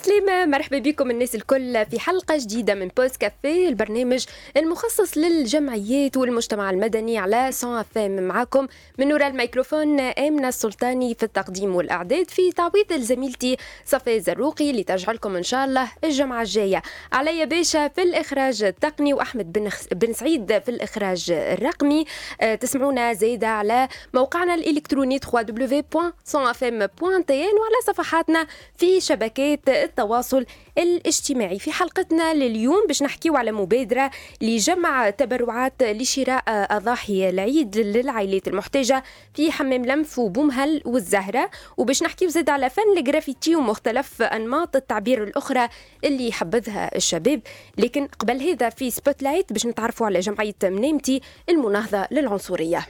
عسلامة مرحبا بكم الناس الكل في حلقة جديدة من Pause café البرنامج المخصص للجمعيات والمجتمع المدني على Son FM. معاكم من وراء الميكروفون آمنة السلطاني في التقديم والإعداد في تعويض زميلتي صفاء زروقي لتجعلكم إن شاء الله الجمعة الجاية. علي باشا في الإخراج التقني وأحمد بن, خ... بن سعيد في الإخراج الرقمي. أه تسمعونا زايدة على موقعنا الإلكتروني www.sonfm.tn وعلى صفحاتنا في شبكات التواصل الاجتماعي. في حلقتنا لليوم باش نحكيو على مبادرة لجمع تبرعات لشراء أضاحي العيد للعائلات المحتاجة في حمام لنف وبومهل والزهرة. وباش نحكيو زاد على فن الجرافيتي ومختلف أنماط التعبير الأخرى اللي يحبذها الشباب. لكن قبل هذا في Spotlight باش نتعرفوا على جمعية منامتي المناهضة للعنصرية.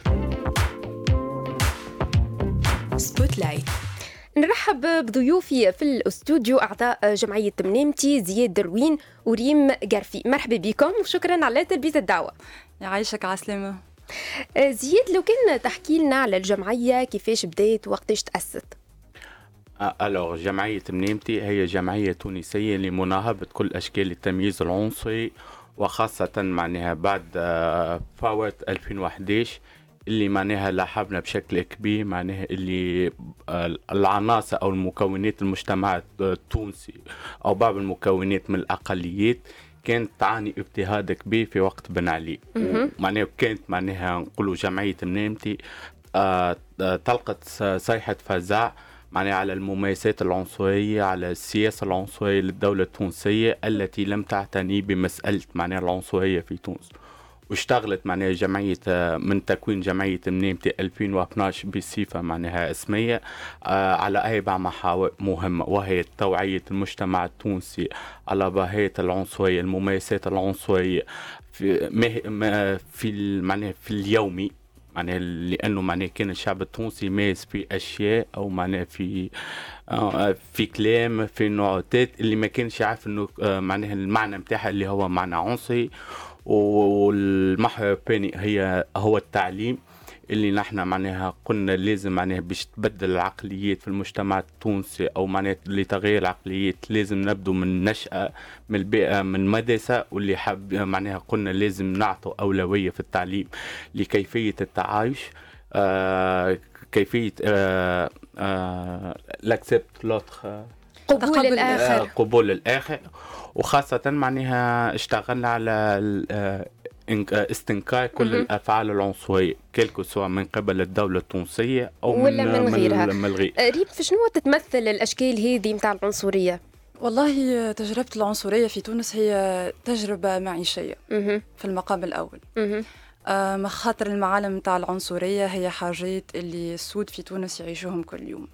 Spotlight نرحب بضيوفي في الاستوديو أعضاء جمعية منامتي زياد دروين وريم قرفي مرحبا بكم وشكرا على تلبيه الدعوة. يعيشك عسلامة. زياد لو كان تحكي لنا على الجمعية كيفاش بدات وقتاش تأسست؟ Alors جمعية منامتي هي جمعية تونسية لمناهضة كل أشكال التمييز العنصري وخاصة معناها بعد فوات 2011 اللي معناها لاحظنا بشكل كبير معناها اللي العناصر أو المكونات المجتمع التونسي أو بعض المكونات من الأقليات كانت تعاني اضطهاد كبير في وقت بن علي معناها كانت معناها نقولوا جمعية منامتي تلقت صيحة فزع معناها على الممارسات العنصرية على السياسة العنصرية للدولة التونسية التي لم تعتني بمسألة معناها العنصرية في تونس. واشتغلت معناها جمعية من تكوين جمعية منامتي 2012 بصفة معناها اسمية على أربع محاور مهمة وهي توعية المجتمع التونسي على ظاهرة العنصرية الممارسات العنصرية في في معناها في اليومي. معناها لأنه معناها كان الشعب التونسي يمارس في أشياء أو معناها في في كلام في نوعات اللي ما كانش يعرف إنه معناها المعنى نتاعها اللي هو معنى عنصري. والمحور الثاني هي هو التعليم اللي نحن معناها قلنا لازم معناها باش تبدل العقليات في المجتمع التونسي أو معناها لتغيير العقليات لازم نبدو من نشأة من البيئة من مدرسة واللي حب معناها قلنا لازم نعطوا أولوية في التعليم لكيفية التعايش آه كيفية آه آه لاكسبت لوتر قبول الآخر. قبول الآخر. وخاصة معناها اشتغلنا على استنكار كل الأفعال العنصرية كلكو سواء من قبل الدولة التونسية أو ولا من, من غيرها. من الغير. ريم في شنو تتمثل الأشكال هذه نتاع العنصرية؟ والله تجربة العنصرية في تونس هي تجربة معيشية في المقام الأول. آه خاطر المعالم نتاع العنصرية هي حاجات اللي السود في تونس يعيشوهم كل يوم.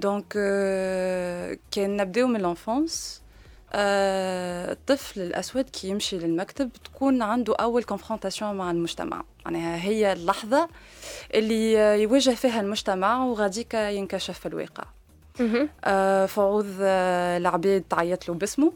Donc كان نبداو من l'enfance الطفل الأسود كي يمشي للمكتب تكون عنده أول confrontation مع المجتمع. معناها هي اللحظة اللي يواجه فيها المجتمع وغاديك ينكشف في الواقع. آه فعوض آه العباد تعيط له باسمه.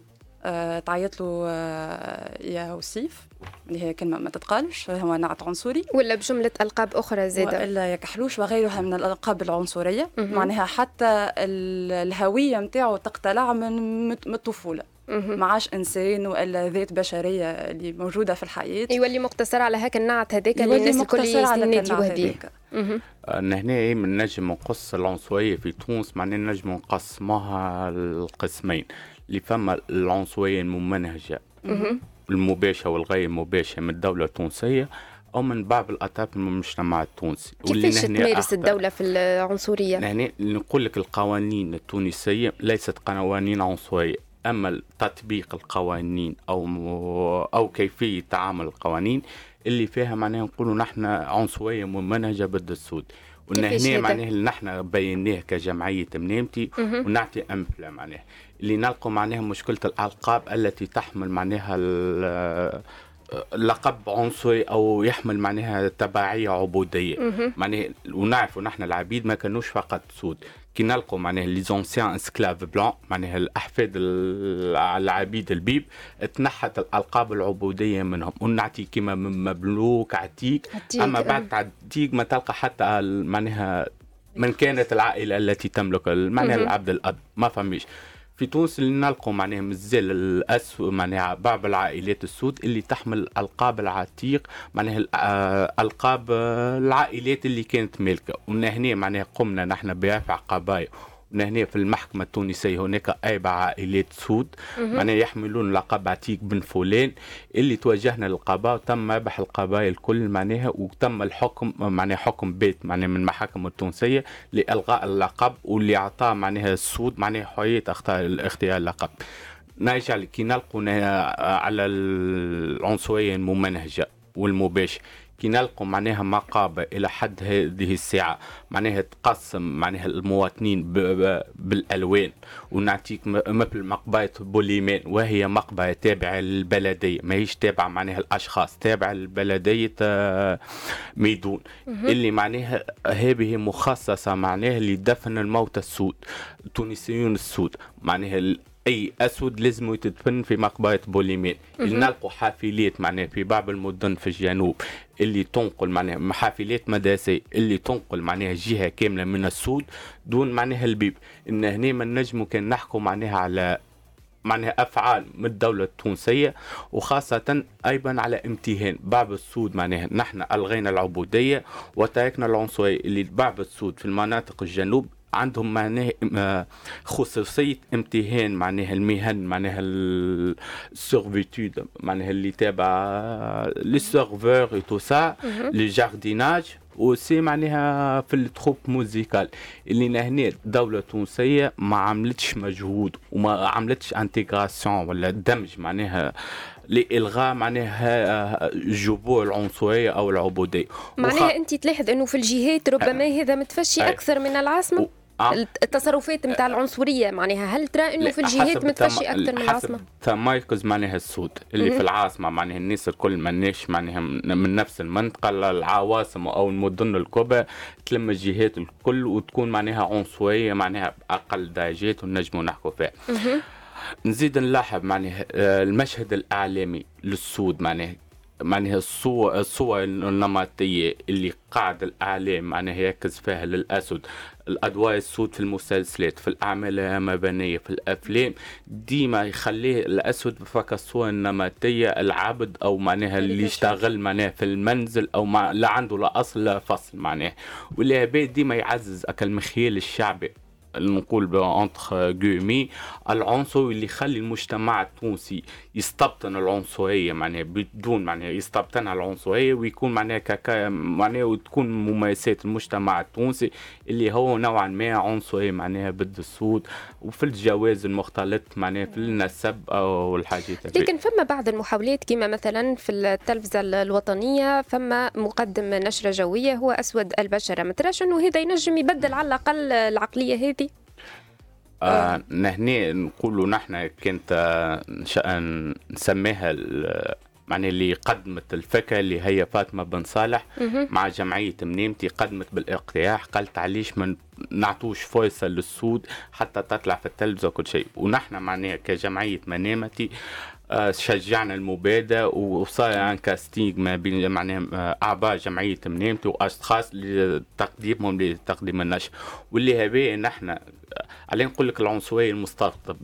تعيط له آه يا وسيف اللي هي كلمة ما تتقالش هو نعت عنصري. ولا بجملة ألقاب أخرى زادة وإلا يا كحلوش وغيرها من الألقاب العنصرية. معناها حتى الهوية متاعه تقتلع من الطفولة. ما عادش إنسان وإلا ذات بشرية اللي موجودة في الحياة. يولي مقتصر على هاك النعت هذاك اللي الناس الكل يستناديوه به هنا إيه من نجم نقص العنصرية في تونس معناها نجم نقسمها القسمين. اللي فما العنصرية الممنهجة. المباشرة والغير مباشرة من الدولة التونسية أو من بعض الأطراف من المجتمع التونسي. كيفاش تمارس الدولة في العنصرية؟ يعني نقول لك القوانين التونسية ليست قوانين عنصرية أما تطبيق القوانين أو أو كيفية تعامل القوانين اللي فيها معناها نقولوا نحن عنصرية ممنهجة ضد السود. وان هنا معناها اللي نحن بيناه كجمعية منامتي ونعطي أمثلة معناها. اللي نلقوا معناها مشكلة الألقاب التي تحمل معناها لقب عنصري أو يحمل معناها تبعية عبودية. معناها ونعرفوا نحن العبيد ما كانوش فقط سود. كي نلقوا معناها les anciens esclaves blancs معناها الأحفاد العبيد البيض تنحت الألقاب العبودية منهم. ونعطي كيما من مملوك عتيق. أما بعد عتيق ما تلقى حتى معناها من كانت العائلة التي تملك معناها العبد الأب. ما فماش في تونس نلقوا معناها مازال الاسود معناها بعض العائلات السود اللي تحمل القاب العتيق معناها آه، ألقاب العائلات اللي كانت مالكة. وهنا معناها قمنا نحن برفع قضايا هنا في المحكمة التونسية هناك أربع عائلات سود. معناها يحملون لقب عتيق بن فلان. اللي توجهنا للقضاء وتم ربح القضايا الكل معناها وتم الحكم معناها حكم بيت معناها من المحاكم التونسية لإلغاء اللقب واللي أعطاه معناها السود معناها حرية اختيار اختيار اللقب. نرجع كي نلقوا على العنصرية الممنهجة والمباشر. كي نلقوا معناها مقابة إلى حد هذه الساعة معناها تقسم معناها المواطنين بالألوان. ونعطيك مثل مقبرة بوليمان وهي مقبرة تابعة للبلدية ماهيش تابعة معناها الأشخاص تابعة للبلدية آه، ميدون. اللي معناها هذه مخصصة معناها لدفن الموتى السود التونسيون السود معناها أي أسود لازم يتدفن في مقبرة بوليمين نلقوا حافلات معناها في بعض المدن في الجنوب اللي تنقل معناها حافلات مدرسية اللي تنقل معناها جهة كاملة من السود دون معناها البيب. إن هنا ما نجموا كان نحكوا معناها على معناها أفعال من الدولة التونسية وخاصة أيضا على امتهان. بعض السود معناها نحن ألغينا العبودية وتركنا العنصرية اللي بعض السود في المناطق الجنوب عندهم معناه خصوصية امتهان معناها المهن معناها ال servitude معناها اللي تابع les serveurs et tout ça le jardinage aussi معناها في ال troupes musicales. اللي هنا الدولة التونسيه ما عملتش مجهود وما عملتش intégration ولا دمج معناها لإلغاء معناها جذور العنصرية أو العبودية. معناها وخ... أنت تلاحظ إنه في الجهات ربما هذا متفشي أكثر من العاصمة؟ آه. التصرفات نتاع العنصرية معناها هل ترى إنه في الجهات متفشي أكثر من العاصمة؟ تمركز معناها السود اللي في العاصمة معناها الناس الكل ماناش معناها من نفس المنطقة العواصم أو المدن الكبرى تلم الجهات الكل وتكون معناها عنصرية معناها باقل درجات ونجموا نحكوا فيها. نزيد نلاحظ معناها آه، المشهد الإعلامي للسود معناها معناها الصور الصور النمطية اللي قاعد الإعلام معناها يركز فيها للأسد الأدوار السود في المسلسلات في الأعمال المبنية في الأفلام ديما يخليه الأسود فك الصورة النمطية العبد أو معناها اللي يشتغل معناها في المنزل أو ما لا عنده لا أصل لا فصل معناها. واللي ديما يعزز أكل المخيل الشعبي نقول انتخ جومي العنصر اللي يخلي المجتمع التونسي يستبطن العنصرية معناها بدون معناها يستبطنها العنصرية ويكون معناها كاكا معناها وتكون ممارسات المجتمع التونسي اللي هو نوعا ما عنصري معناها ضد السود وفي الجواز المختلط معناها في النسب أو الحاجات لكن فما بعض المحاولات كما مثلا في التلفزة الوطنية فما مقدم نشرة جوية هو أسود البشرة. ما تراش إنه هذا ينجم يبدل على الأقل العقلية هذه آه نهني نقولوا نحن كانت آه، نسميها معناها اللي قدمت الفكرة اللي هي فاطمة بن صالح مع جمعية منيمتي قدمت بالاقتراح قالت علاش ما نعطوش فرصه للسود حتى تطلع في التلفزة وكل شيء. ونحن معناها كجمعية منامتي آه، شجعنا المبادرة وصار عن كاستينج ما بين معناها آه، أعضاء جمعية منامتي وأشخاص لتقديمهم لتقديم النشر. واللي هذا نحن علي نقول لك العنصرية المستقطب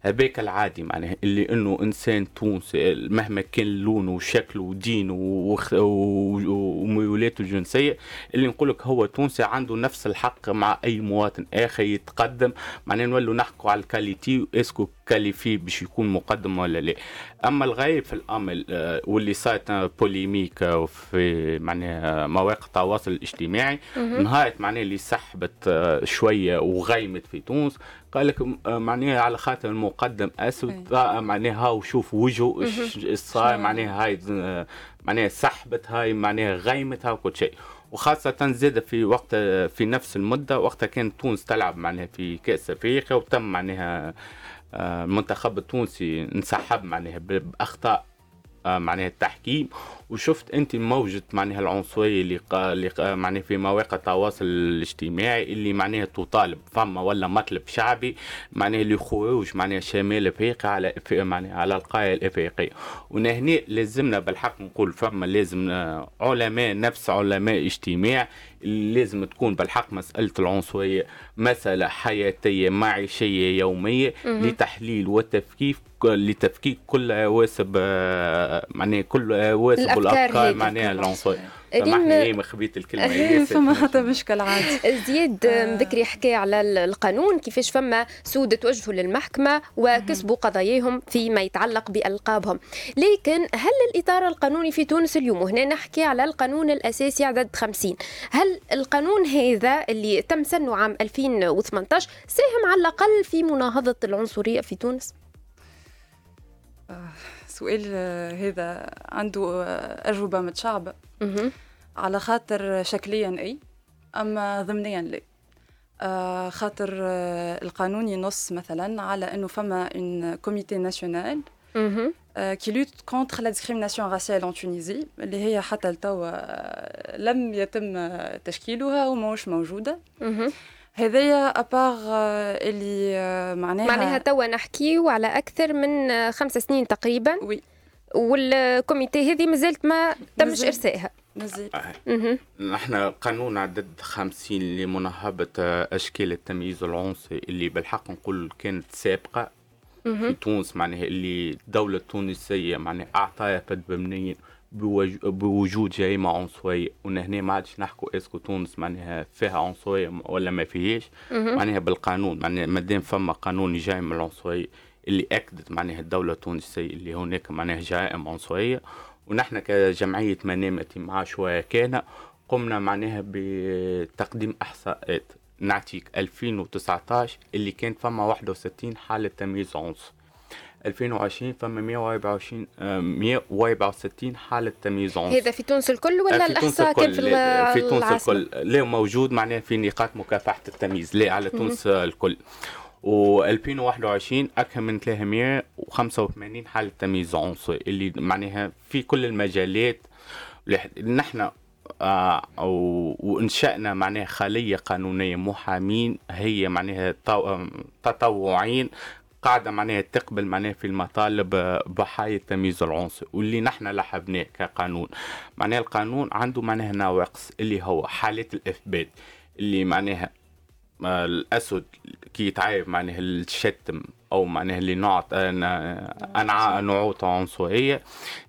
هذاك العادي معناها اللي إنه إنسان تونسي مهما كان لونه وشكله ودينه وميولاته الجنسية اللي نقول لك هو تونسي عنده نفس الحق مع أي مواطن آخر يتقدم. معناها نولوا نحكوا على ال qualité est-ce que qualifié باش يكون مقدم ولا لا. أما الغايب في الامر آه، واللي صارت polémique في معناها مواقع التواصل الاجتماعي نهاية معناها اللي سحبت آه، شوية وغيمت في تونس. قال لك آه، معناها على خاطر المقدم أسود معناها هاو شوف وجهه صار معناها هاي معناها سحبت هاي معناها غيمت هاي وكل شيء. وخاصة زاد في وقت في نفس المدة وقتها كانت تونس تلعب معناها في كأس أفريقيا وتم معناها المنتخب التونسي انسحب معناها بأخطاء آه، معناها التحكيم. وشفت أنت موجة معناها العنصرية اللي اللي معناها في مواقع التواصل الاجتماعي اللي معناها تطالب فما ولا مطلب شعبي معناها لخروج معناها شمال إفريقيا على معناها على القايه الافريقيه ونهني لازمنا بالحق نقول فما لازم علماء نفس علماء اجتماع لازم تكون بالحق مسألة العنصرية مسألة حياتية معيشية يومية لتحليل وتفكيك لتفكيك كل واسب آه، معناها كل واسب الأفكار معناها العنصرية. سامحني إيه خبيت الكلمة فما حتى مشكل عادي زياد مذكري حكى على القانون كيفاش فما سود توجهوا للمحكمة وكسبوا قضاياهم فيما يتعلق بألقابهم. لكن هل الإطار القانوني في تونس اليوم؟ وهنا نحكي على القانون الأساسي عدد 50 هل القانون هذا اللي تم سنه عام 2018 ساهم على الأقل في مناهضة العنصرية في تونس؟ سؤال هذا عنده أجوبة متشعبة. على خاطر شكليا أي أما ضمنيا لا. آه خاطر آه القانون ينص مثلا على إنه فما un comité national qui lutte contre la discrimination raciale en Tunisie اللي هي حتى لتوا آه، لم يتم تشكيلها وماهوش موجودة. هذايا à part آه، اللي آه، معناها معناها توا نحكيو على أكثر من آه، خمس سنين تقريبا. oui. وال comité هذه مازالت ما تمش إرسائها. مازال نحن قانون عدد 50 لمناهضة أشكال التمييز العنصري اللي بالحق نقول كانت سابقة. في تونس معناها اللي الدولة التونسية معناها أعطاها فد بمنين بوجود جريمة عنصرية ونهنا ما عادش نحكوا est-ce que تونس معناها فيها عنصرية ولا ما فيهاش معناها بالقانون معناها مادام فما قانون يجرم العنصرية اللي أكدت معناها الدولة التونسية اللي هناك معناها جرائم عنصرية. ونحن كجمعية منامتي مع شوية كان قمنا معناها بتقديم إحصاءات. نعطيك 2019 اللي كان فما 61 حالة تمييز عنصري 2020 فما 124 164 حالة تمييز عنصري هذا في تونس الكل ولا الاحصاء كان في في تونس الكل. لا موجود معناها في نقاط مكافحة التمييز لا على تونس الكل. و 2021 أكثر من 385 حالة تمييز عنصري اللي معناها في كل المجالات. نحن آه وإنشأنا معناها خلية قانونية محامين هي معناها تطوعين. قاعدة معناها تقبل معناها في المطالب ضحايا التمييز العنصري واللي نحن لحبناه كقانون. معناها القانون عنده معناها نواقص اللي هو حالة الإثبات اللي معناها آه، الأسود كي يتعايب معناها الشتم أو معناها اللي نعط أنا نعوت عنصرية.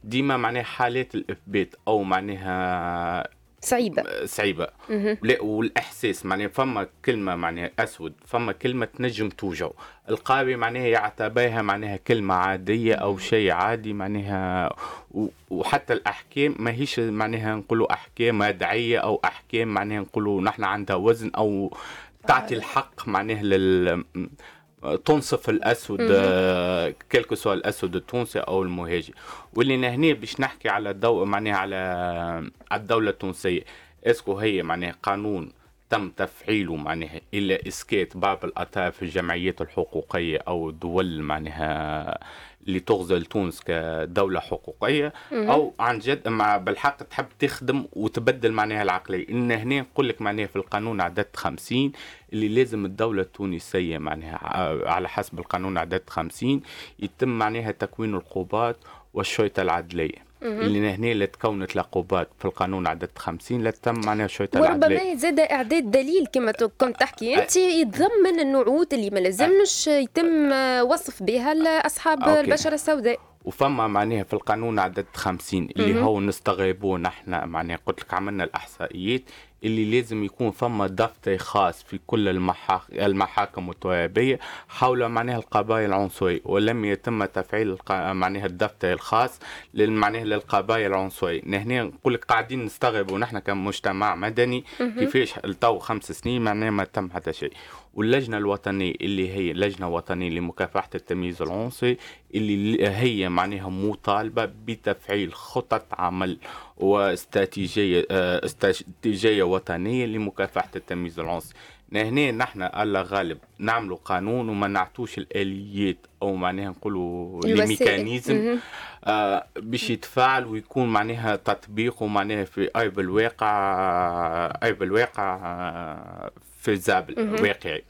ديما معناها حالات الإثبات أو معناها صعيبة صعيبة لا والإحساس معناها فما كلمة معناها أسود فما كلمة تنجم توجع القاضي معناها يعتبرها معناها كلمة عادية أو شيء عادي معناها وحتى الأحكام ماهيش معناها نقولوا أحكام مدعية أو أحكام معناها نقولوا نحن عندها وزن أو تعطي الحق معناها لل تنصف الأسود كلكو سوا الأسود التونسي أو المهاجي واللي نهني باش نحكي على الضوء معناها على على الدولة التونسية. اسكو هي معناها قانون تم تفعيله معناها إلى إسكات بعض الاطراف الجمعيات الحقوقية أو الدول معناها اللي تغزل تونس كدولة حقوقية أو عن جد مع بالحق تحب تخدم وتبدل معناها العقلية. إن هنا نقول لك معناها في القانون عدد 50 اللي لازم الدولة التونسية معناها على حسب القانون عدد 50 يتم معناها تكوين القوات والشرطة العدلية. اللي هنا اللي تكونت العقوبات في القانون عدد 50 لا تم معناها شوية وربما زاد إعداد دليل كما كنت تحكي أنت يتضمن النعوت اللي ما لازمش يتم وصف بها لأصحاب البشرة السوداء. وفما معناها في القانون عدد 50 اللي هو نستغربوه نحن معناها قلت لك عملنا الإحصائيات اللي لازم يكون فما دفتر خاص في كل المحاكم الترابية حول معناها القضايا العنصرية ولم يتم تفعيل معناها الدفتر الخاص معناها للقضايا العنصرية. هنا نقول لك قاعدين نستغربوا نحن كمجتمع مدني كيفاش التو خمس سنين معناها ما تم حتى شيء واللجنة الوطنية اللي هي لجنة وطنية لمكافحة التمييز العنصري اللي هي معناها مطالبة بتفعيل خطط عمل واستراتيجية آه، استراتيجية وطنية لمكافحة التمييز العنصري. هنا نحن الله غالب نعملوا قانون وما نعطوش الآليات أو معناها نقولوا الميكانيزم آه باش يتفاعل ويكون معناها تطبيقه معناها في أرض الواقع أرض الواقع آه فيزابل واقعي.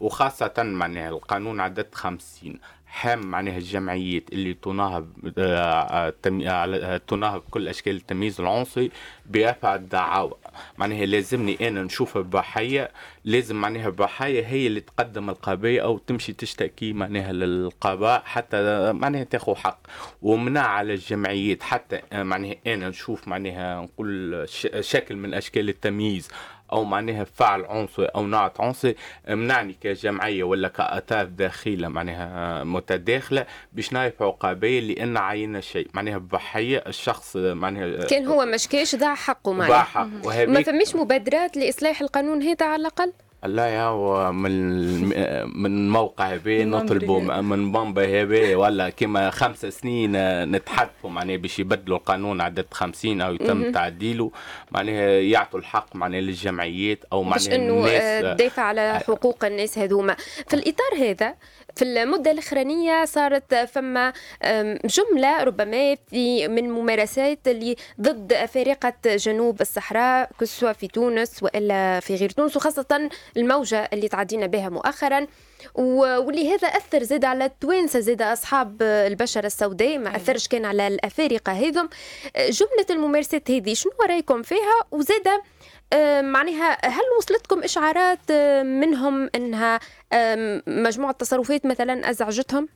وخاصة معناها القانون عدد خمسين حام معناها الجمعيات اللي تناهض آه، آه، تناهض كل أشكال التمييز العنصري برفع الدعاوى. معناها لازمني أنا نشوف الضحيه لازم معناها الضحيه هي اللي تقدم القضية أو تمشي تشتكي معناها للقضاء حتى معناها تاخذ حق. ومنع على الجمعيات حتى معناها أنا نشوف معناها نقول شكل من أشكال التمييز أو معناها فعل عنصري أو نعت عنصري منعني كجمعية ولا كاطراف داخله معناها متداخلة باش نرفعوا قبائل لأن عينا شيء. معناها بضحيه الشخص معناها كان هو مشكاش ضاع حقه معناها. ما فماش مبادرات لإصلاح القانون هذا على الأقل؟ لا يا من من موقع هذا نطلبوا من بامبا هذا ولا كما خمس سنين نتحدثوا معناها باش يبدلوا القانون عدد خمسين أو يتم تعديله. معناها يعطوا الحق معناها للجمعيات أو معناها إنه آه، تدافع على آه. حقوق الناس هذوما. في الإطار هذا في المدة الأخرانية صارت فما جملة ربما في من ممارسات اللي ضد أفارقة جنوب الصحراء كسوة في تونس وإلا في غير تونس وخاصة الموجة اللي تعدينا بها مؤخرا. واللي هذا أثر زاد على التوانسة زاد أصحاب البشرة السوداء ما أثرش كان على الأفارقة هذم جملة الممارسات هذه شنو رأيكم فيها؟ وزاد معناها هل وصلتكم إشعارات منهم إنها مجموعة تصرفات مثلا أزعجتهم؟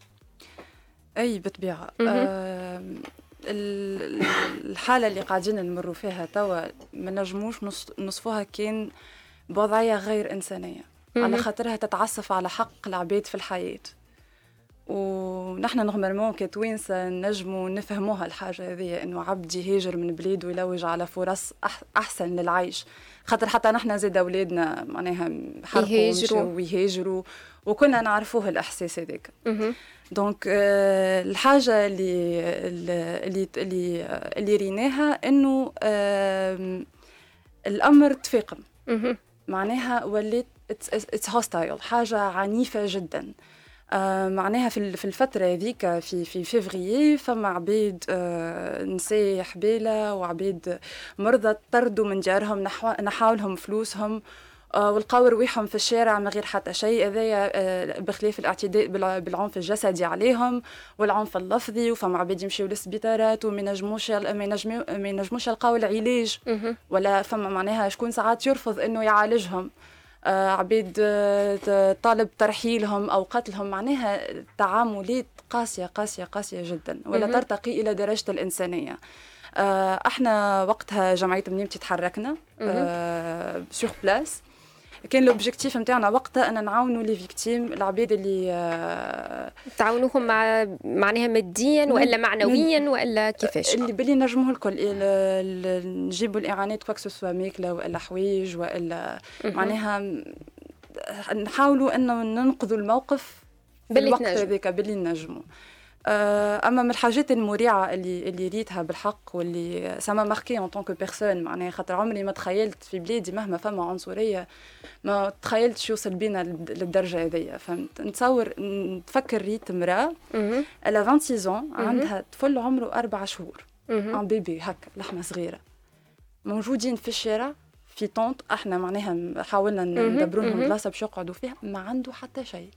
أي بالطبيعة. الحالة اللي قاعدين نمروا فيها توا ما نجموش نصفوها كان بوضعية غير إنسانية. على خاطرها تتعسف على حق العباد في الحياة. ونحن normalement كتوينسة نجموا نفهموها الحاجة هذه إنه عبد يهاجر من بلاد ويلوج على فرص أحسن للعيش. خاطر حتى نحن زاد أولادنا معناها حرقوا يهاجروا. ويهاجروا وكنا نعرفوه الإحساس هذاك. donc آه الحاجة اللي اللي اللي اللي ريناها إنه آه الأمر تفاقم. معناها ولات très hostile حاجة عنيفة جدا. آه معناها في الفترة هذيك في في فيفري فما عبيد آه نساء حبالة وعبيد مرضى طردوا من ديارهم نحاو لهم فلوسهم آه ولقاو رواحهم في الشارع من غير حتى شيء. هذايا آه بخلاف الاعتداء بالعنف الجسدي عليهم والعنف اللفظي وفما عباد يمشيو للسبيطارات وما ينجموش ما ينجموش يلقاو العلاج. ولا فما معناها شكون ساعات يرفض إنه يعالجهم. عبيد آه، طالب ترحيلهم أو قتلهم معناها تعاملات قاسية قاسية قاسية جدا ولا ترتقي إلى درجة الإنسانية. آه، إحنا وقتها جمعية منيمتي تحركنا sur place كان l'objectif نتاعنا وقتها أن نعاونوا les victimes العباد اللي آه، تعاونوهم مع معناها ماديا وإلا معنويا وإلا كيفاش؟ اللي باللي نجموه الكل نجيبوا الإعانات quoi que ce soit ماكله وإلا حوايج وإلا معناها نحاولوا انه ننقذوا الموقف في الوقت هذاك باللي نجموا أما من الحاجات المريعة اللي اللي ريتها بالحق واللي ça m'a marqué en tant que personne معناها خاطر عمري ما تخيلت في بلادي مهما فما عنصرية ما تخيلتش يوصل بينا للدرجة هذيا. فهمت؟ نتصور نتفكر ريت مراه الا 26 عندها طفل عمره أربع شهور. un bébé هكا لحمة صغيرة. موجودين في الشارع في tente إحنا معناها حاولنا ندبروا لهم بلاصة باش يقعدوا فيها ما عنده حتى شيء.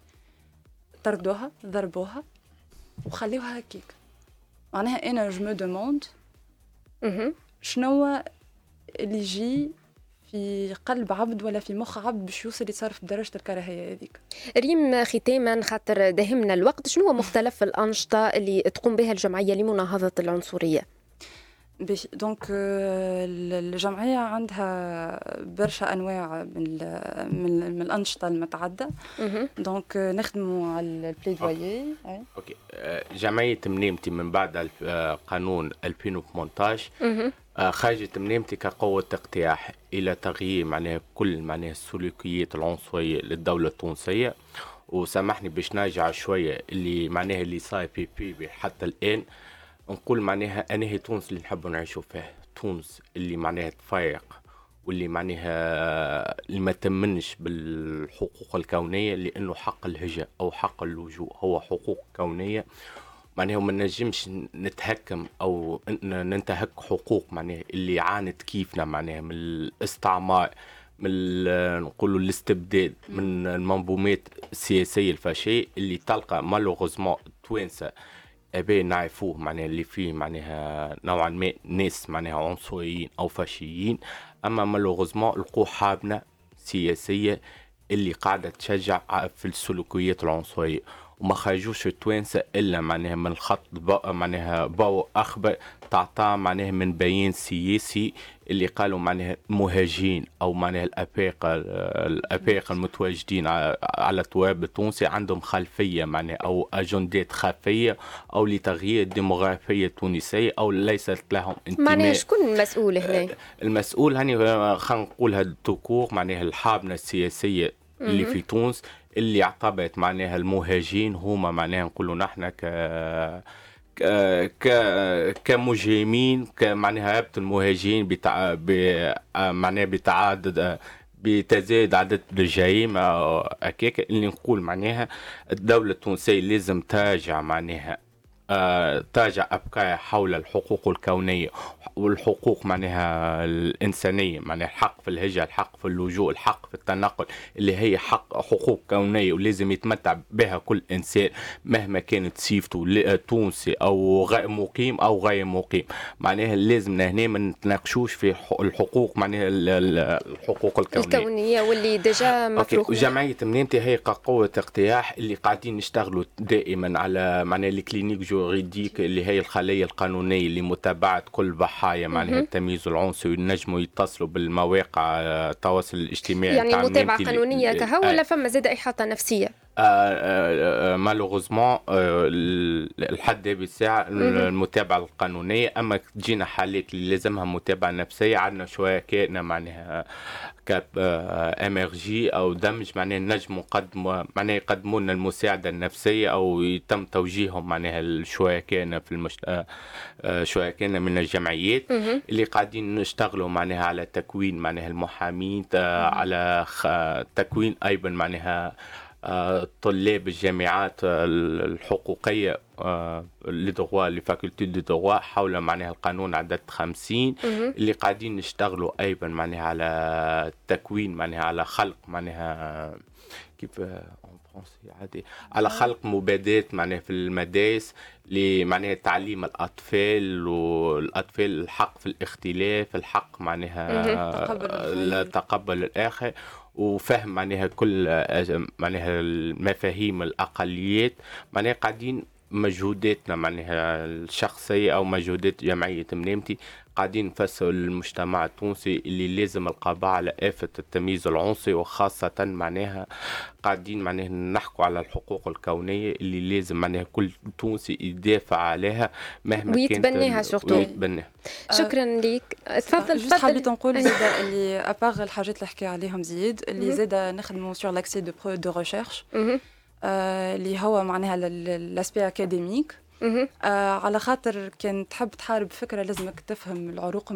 طردوها ضربوها. وخليوها هكيك. معناها أنا je me demande شنو اللي يجي في قلب عبد ولا في مخ عبد باش يوصل يتصرف بدرجة الكراهية هذيك؟ ريم ختاما خاطر داهمنا الوقت شنو هو مختلف الأنشطة اللي تقوم بها الجمعية لمناهضة العنصرية؟ donc euh, الجمعية عندها برشا أنواع من من, من الأنشطة المتعدة donc نخدموا على ال plaidoyer OK. آه، جمعية منيمتي من بعد آه، قانون 2018 آه، خرجت منيمتي كقوة اقتراح إلى تغيير معناها كل معناها السلوكيات العنصرية للدولة التونسية. وسامحني باش نرجع شوية اللي معناها اللي صار في فيفري حتى الآن. نقول معناها أنا هي تونس اللي نحب نعيشوا فيها تونس اللي معناها تفايق واللي معناها اللي ما تمنش بالحقوق الكونية لأنه حق الهجره أو حق اللجوء. هو حقوق كونية معناها ما نجمش نتهكم أو ننتهك حقوق معناها اللي عانت كيفنا معناها من الاستعمار من نقولوا الاستبداد من المنظومات السياسية الفاشية اللي تلقى مالوغوزمون توانسة ابي نعرفوه معناها اللي فيه معناها نوعا ما ناس معناها عنصريين أو فاشيين اما مالوغوزمون لقوا حابنا سياسيه اللي قاعدة تشجع في السلوكيات العنصريه وما خرجوش التوانسة إلا معناها من الخط معناها باو أخبر تعطى معناها من بيان سياسي اللي قالوا معناها مهاجين أو معناها الافاقه الافاقه المتواجدين على التواب التونسي عندهم خلفية معناها أو أجندات خفيه أو لتغيير الديموغرافية التونسية أو ليست لهم انتماء معناها شكون المسؤول هنا؟ المسؤول هاني خلينا نقولها التكور معناها الحابنة السياسية اللي في تونس اللي اعتبرت معناها المهاجين هما معناها نقولوا نحن ك كمجرمين معناها هبط المهاجرين بتع... ب... معناها بتعدد بتزايد عدد الجرائم هكاك اللي نقول معناها الدولة التونسية لازم تراجع معناها. تراجع أفكار حول الحقوق الكونية والحقوق معناها الإنسانية معناها الحق في الهجرة الحق في اللجوء الحق في التنقل اللي هي حق حقوق كونية ولازم يتمتع بها كل إنسان مهما كانت صفته تونسي أو غير مقيم أو غير مقيم. معناها لازم هنا ما نتناقشوش في الحقوق معناها الحقوق الكونية. الكونية واللي déjà مفروغ. جمعية منامتي هي قوة اقتراح اللي قاعدين نشتغلوا دائما على معناها ال clinique juridique اللي هي الخلية القانونية لمتابعة كل ضحايا معناها التمييز العنصري ينجموا يتصلوا بالمواقع التواصل الاجتماعي يعني متابعة قانونية كهو ولا فما زاد إحاطة نفسية؟ مالوغوزمون الحد بالساعة المتابعة القانونية. أما تجينا حالات اللي لازمها متابعة نفسية عندنا شوية كائنة معناها كاب جي أو دمج معناها نجم نقدموا معناها يقدموا لنا المساعدة النفسية أو يتم توجيههم معناها شوية كان في المشت... شوية كان من الجمعيات اللي قاعدين نشتغلوا معناها على تكوين معناها المحامين على تكوين أيضا معناها طلاب الجامعات الحقوقية لدغوا لفاكولتي دو دغوا حول معناها القانون عدد 50 اللي قاعدين نشتغلوا أيضا معناها على تكوين معناها على خلق معناها كيف عادي. على خلق مبادات معناها في المدارس لمعناها تعليم الأطفال والأطفال الحق في الاختلاف الحق معناها تقبل الآخر. وفهم معناها كل معناها المفاهيم الأقليات. معناها قاعدين مجهوداتنا معناها الشخصية أو مجهودات جمعية منامتي قاعدين نفسروا للمجتمع التونسي اللي لازم القضاء على آفة التمييز العنصري وخاصة معناها قاعدين معناها نحكوا على الحقوق الكونية اللي لازم معناها كل تونسي يدافع عليها مهما ويتبناها surtout ويتبناها شكرا لك تفضل تفضل. حبيت نقول زاد اللي اباغ الحاجات اللي حكي عليهم زيد اللي زاد نخدموا sur l'axe de bureau de recherche اللي هو معناها l'aspect académique آه على خاطر كان تحب تحارب فكرة لازمك تفهم العروق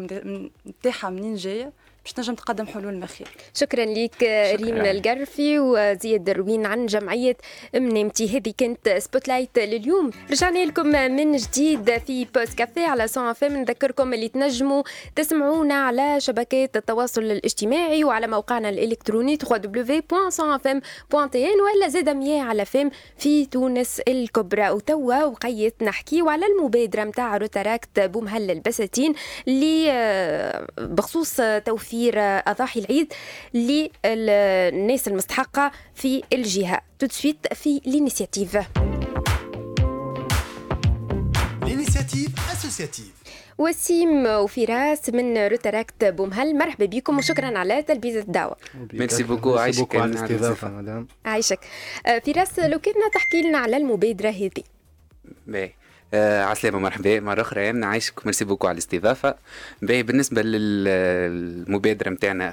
نتاعها منين جاية. باش تنجم تقدم حلول مخير شكرا لك ريم القرفي وزياد دروين عن جمعية منامتي هذه كانت Spotlight لليوم. رجعنا لكم من جديد في Post Café على Son FM نذكركم اللي تنجموا تسمعونا على شبكات التواصل الاجتماعي وعلى موقعنا الإلكتروني www.sonfm.tn ولا زاد مياه على فم في تونس الكبرى. وتوا وقيت نحكيو على المبادرة متاع روتاراكت بومهل البساتين اللي بخصوص توفير توفير أضاحي العيد للناس المستحقة في الجهة. tout de suite في l'initiative l'initiative associative وسيم وفراس من روتراكت بومهل مرحبا بكم وشكرا على تلبية الدعوة. merci beaucoup عايشك على الاستضافة مدام عايشك. فراس لو كنا تحكي لنا على المبادرة هذه. باهي عسلامة مرحبا. مرة أخرى نعيشك merci beaucoup على الاستضافة. باهي بالنسبة للمبادرة نتاعنا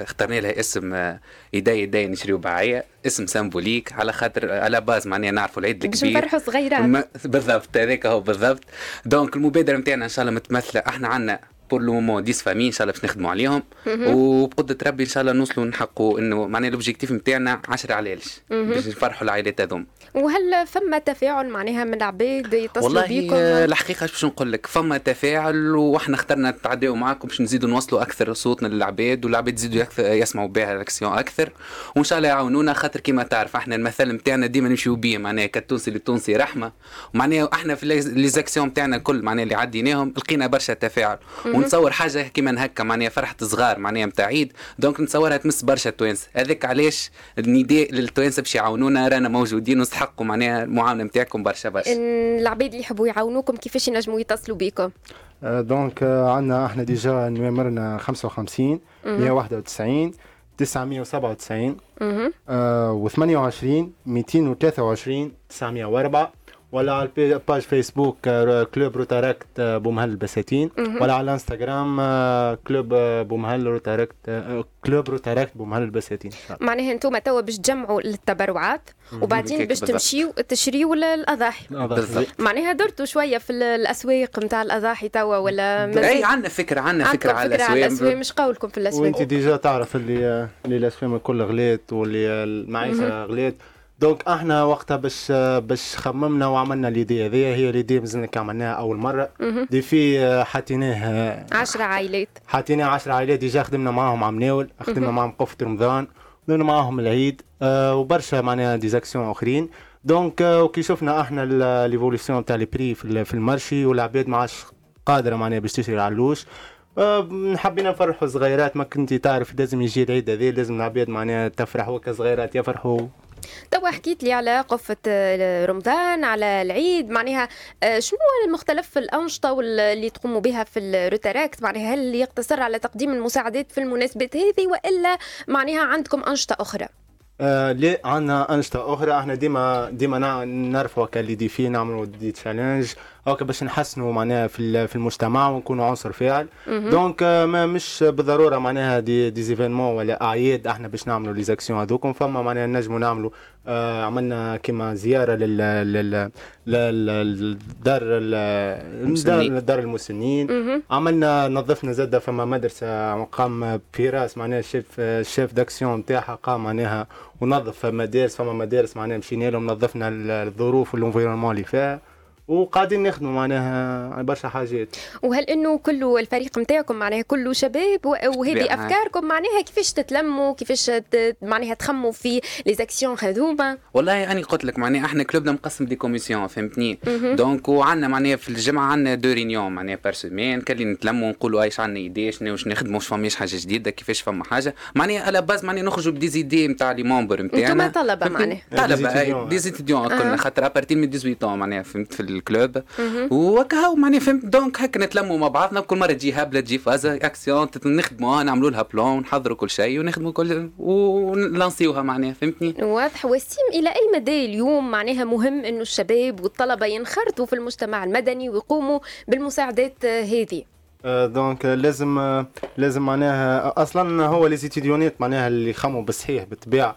اخترنا لها اسم آه، يدي يدي نشريو بعية اسم symbolique. على خاطر على base معناها نعرفوا العيد الكبير. باش نفرحوا صغيرات بالضبط. هذاك هو بالضبط. donc المبادرة نتاعنا إن شاء الله متمثلة إحنا عندنا pour le moment 10 familles إن شاء الله باش نخدموا عليهم. وبقدره ربي إن شاء الله نوصلوا نحققوا إنه معناها ال objectif نتاعنا 10 علاش باش نفرحوا العائلات هذوم. وهل فما تفاعل معناها من العباد يتصلوا بيكم؟ والله الحقيقة باش نقول لك فما تفاعل وإحنا اخترنا نتعداو معاكم باش نزيدوا نوصلوا أكثر صوتنا للعباد والعباد يزيدوا يسمعوا بها الاكسيون أكثر. وإن شاء الله يعاونونا خاطر كيما تعرف إحنا المثل نتاعنا ديما نمشيو بيه معناها كالتونسي للتونسي رحمة. ومعناها إحنا في les actions نتاعنا الكل معناها اللي عديناهم لقينا برشا تفاعل. ونتصور حاجة كيما هكا معناها فرحة صغار معناها نتاع عيد. donc نتصورها تمس برشا توانسه هذاك علاش النداء للتوانسه باش يعاونونا رانا موجودين ونستحقوا معناها المعاونة نتاعكم برشا برشا. العباد اللي يحبوا يعاونوكم كيفاش ينجموا يتصلوا بكم؟ donc عندنا إحنا déjà نمرنا 55 191 997 و 28 223 904 ولا على ال page Facebook club روتاركت بومهل البساتين. ولا على الانستغرام club بومهل روتاركت club روتاركت بومهل البساتين. معناها أنتم توا باش تجمعوا للتبرعات وبعدين باش تمشيو تشريوا الأضاحي. بالضبط. معناها درتوا شوية في الأسواق نتاع الأضاحي توا ولا اي عندنا فكرة عندنا فكرة على الأسواق. مش قولكم في الأسواق. وانت déjà تعرف اللي اللي الأسواق الكل غليت واللي المعيشة غليت. donc إحنا وقتها باش باش خممنا وعملنا l'idée هذيا هي l'idée مازلنا عملناها أول مرة. défi حاطيناه 10 عائلات. حاطيناه 10 عائلات. déjà خدمنا معاهم عام ناول خدمنا معاهم قفة رمضان خدمنا معاهم العيد أه وبرشا معناها des actions أخرين. donc أه وكي شفنا إحنا l'évolution تاع les prix في ال marché والعباد ما عادش قادرة معناها باش تشري علوش أه حبينا نفرحوا صغيرات ما كنتي تعرف لازم يجي العيد هذا لازم العباد معناها تفرح. وكا صغيرات يفرحوا. توا حكيت لي على قفة رمضان على العيد معناها شنو المختلف الأنشطة اللي تقوموا بها في الروتاراكت معناها هل يقتصر على تقديم المساعدات في المناسبات هذه وإلا معناها عندكم أنشطة أخرى؟ آه ليه عندنا أنشطة أخرى. إحنا ديما ديما نرفعوا ك les défis نعملوا des challenges هكا باش نحسنوا معناها في في المجتمع ونكونوا عنصر فاعل. donc ما مش بالضرورة معناها des des événements ولا أعياد إحنا باش نعملوا les actions هذوكم. فما معناها نجموا نعملوا آه عملنا كيما زيارة لل لل للدار المسنين. دار المسنين. عملنا نظفنا زاد فما مدرسة قام فراس معناها ال chef ال chef d'action نتاعها قام معناها ونظف مدارس. فما مدارس معناها مشينا لهم نظفنا الظروف وال environnement اللي فيها. وقاعدين نخدموا معناها برشا حاجات. وهل إنه كله الفريق نتاعكم معناها كله شباب وهذه أفكاركم معناها كيفاش تتلموا كيفاش معناها تخموا في les actions هذوما؟ والله أنا قلت لك معناها إحنا club نا مقسم des commissions فهمتني؟ donc وعندنا معناها في الجمعة عندنا deux réunions معناها par semaine كلي نتلموا ونقولوا إيش عندنا idées شنو واش نخدموا واش فماش حاجة جديدة كيفاش فما حاجة. معناها على base معناها نخرجوا ب des idées نتاع les membres نتاعنا أنتم طلبة معناها. طلبة des étudiants كنا خاطر à partir من 18 معناها فهمت؟ في ال club. وهكا معني فهمت. donc هكا نتلموا مع بعضنا. كل مرة تجي هبلة تجي فازا أكسيون نخدموها نعملوا لها plan نحضروا كل شيء ونخدموا كل ون lancer وها معناها. فهمتني؟ واضح. وسيم إلى أي مدى اليوم معناها مهم إنه الشباب والطلبة ينخرطوا في المجتمع المدني ويقوموا بالمساعدات هذه؟ donc لازم لازم معناها أصلا هو les étudiants معناها اللي يخموا بالصحيح بالطبيعة.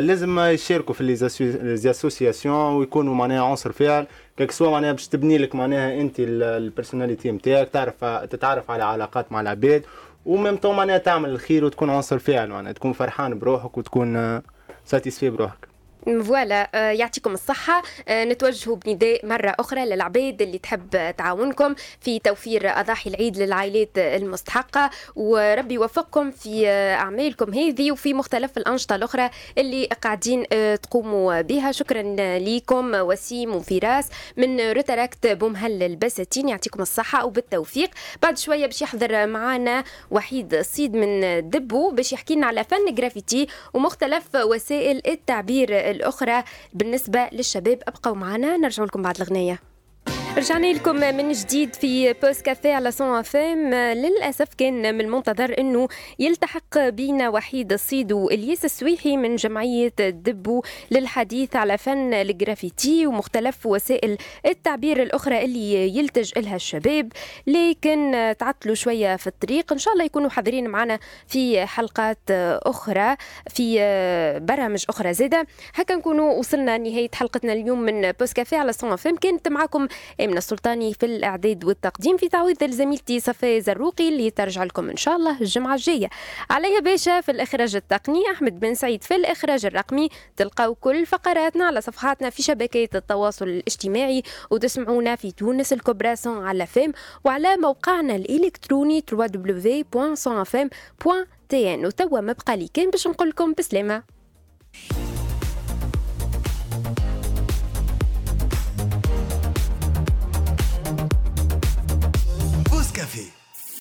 لازم يشاركوا في les associations ويكونوا معناها عنصر فاعل quel que soit معناها باش تبني لك معناها أنت ال personnalité نتاعك تعرف تتعرف على علاقات مع العباد. و même temps معناها تعمل الخير وتكون عنصر فاعل معناها تكون فرحان بروحك وتكون satisfait بروحك. voilà يعطيكم الصحة. نتوجهوا بنداء مرة أخرى للعباد اللي تحب تعاونكم في توفير أضاحي العيد للعائلات المستحقة. وربي يوفقكم في أعمالكم هذه وفي مختلف الأنشطة الأخرى اللي قاعدين تقوموا بها. شكرا لكم وسيم وفراس من روتراكت بومهل البساتين يعطيكم الصحة وبالتوفيق. بعد شوية باش يحضر معنا وحيد الصيد من دبو باش يحكي لنا على فن جرافيتي ومختلف وسائل التعبير الأخرى. بالنسبة للشباب أبقوا معنا. نرجع لكم بعد الغنية رجعنا لكم من جديد في بوست كافي على سون اف إم. للأسف كان من المنتظر إنه يلتحق بينا وحيد الصيد والياس السويحي من جمعية دبو للحديث على فن الجرافيتي ومختلف وسائل التعبير الأخرى اللي يلتج لها الشباب. لكن تعطلوا شوية في الطريق. إن شاء الله يكونوا حاضرين معنا في حلقات أخرى في برامج أخرى زادة. هكا نكونوا وصلنا نهاية حلقتنا اليوم من بوست كافي على سون اف إم. كانت معكم امنه السلطاني في الإعداد والتقديم في تعويض زميلتي صفاء زروقي اللي ترجع لكم إن شاء الله الجمعة الجاية. عليا باشا في الإخراج التقني أحمد بن سعيد في الإخراج الرقمي. تلقاو كل فقراتنا على صفحاتنا في شبكات التواصل الاجتماعي وتسمعونا في تونس الكبرى على فيم وعلى موقعنا الإلكتروني www.sonfm.tn وتوا ما بقى لي كان باش نقول لكم بسلامة. ver.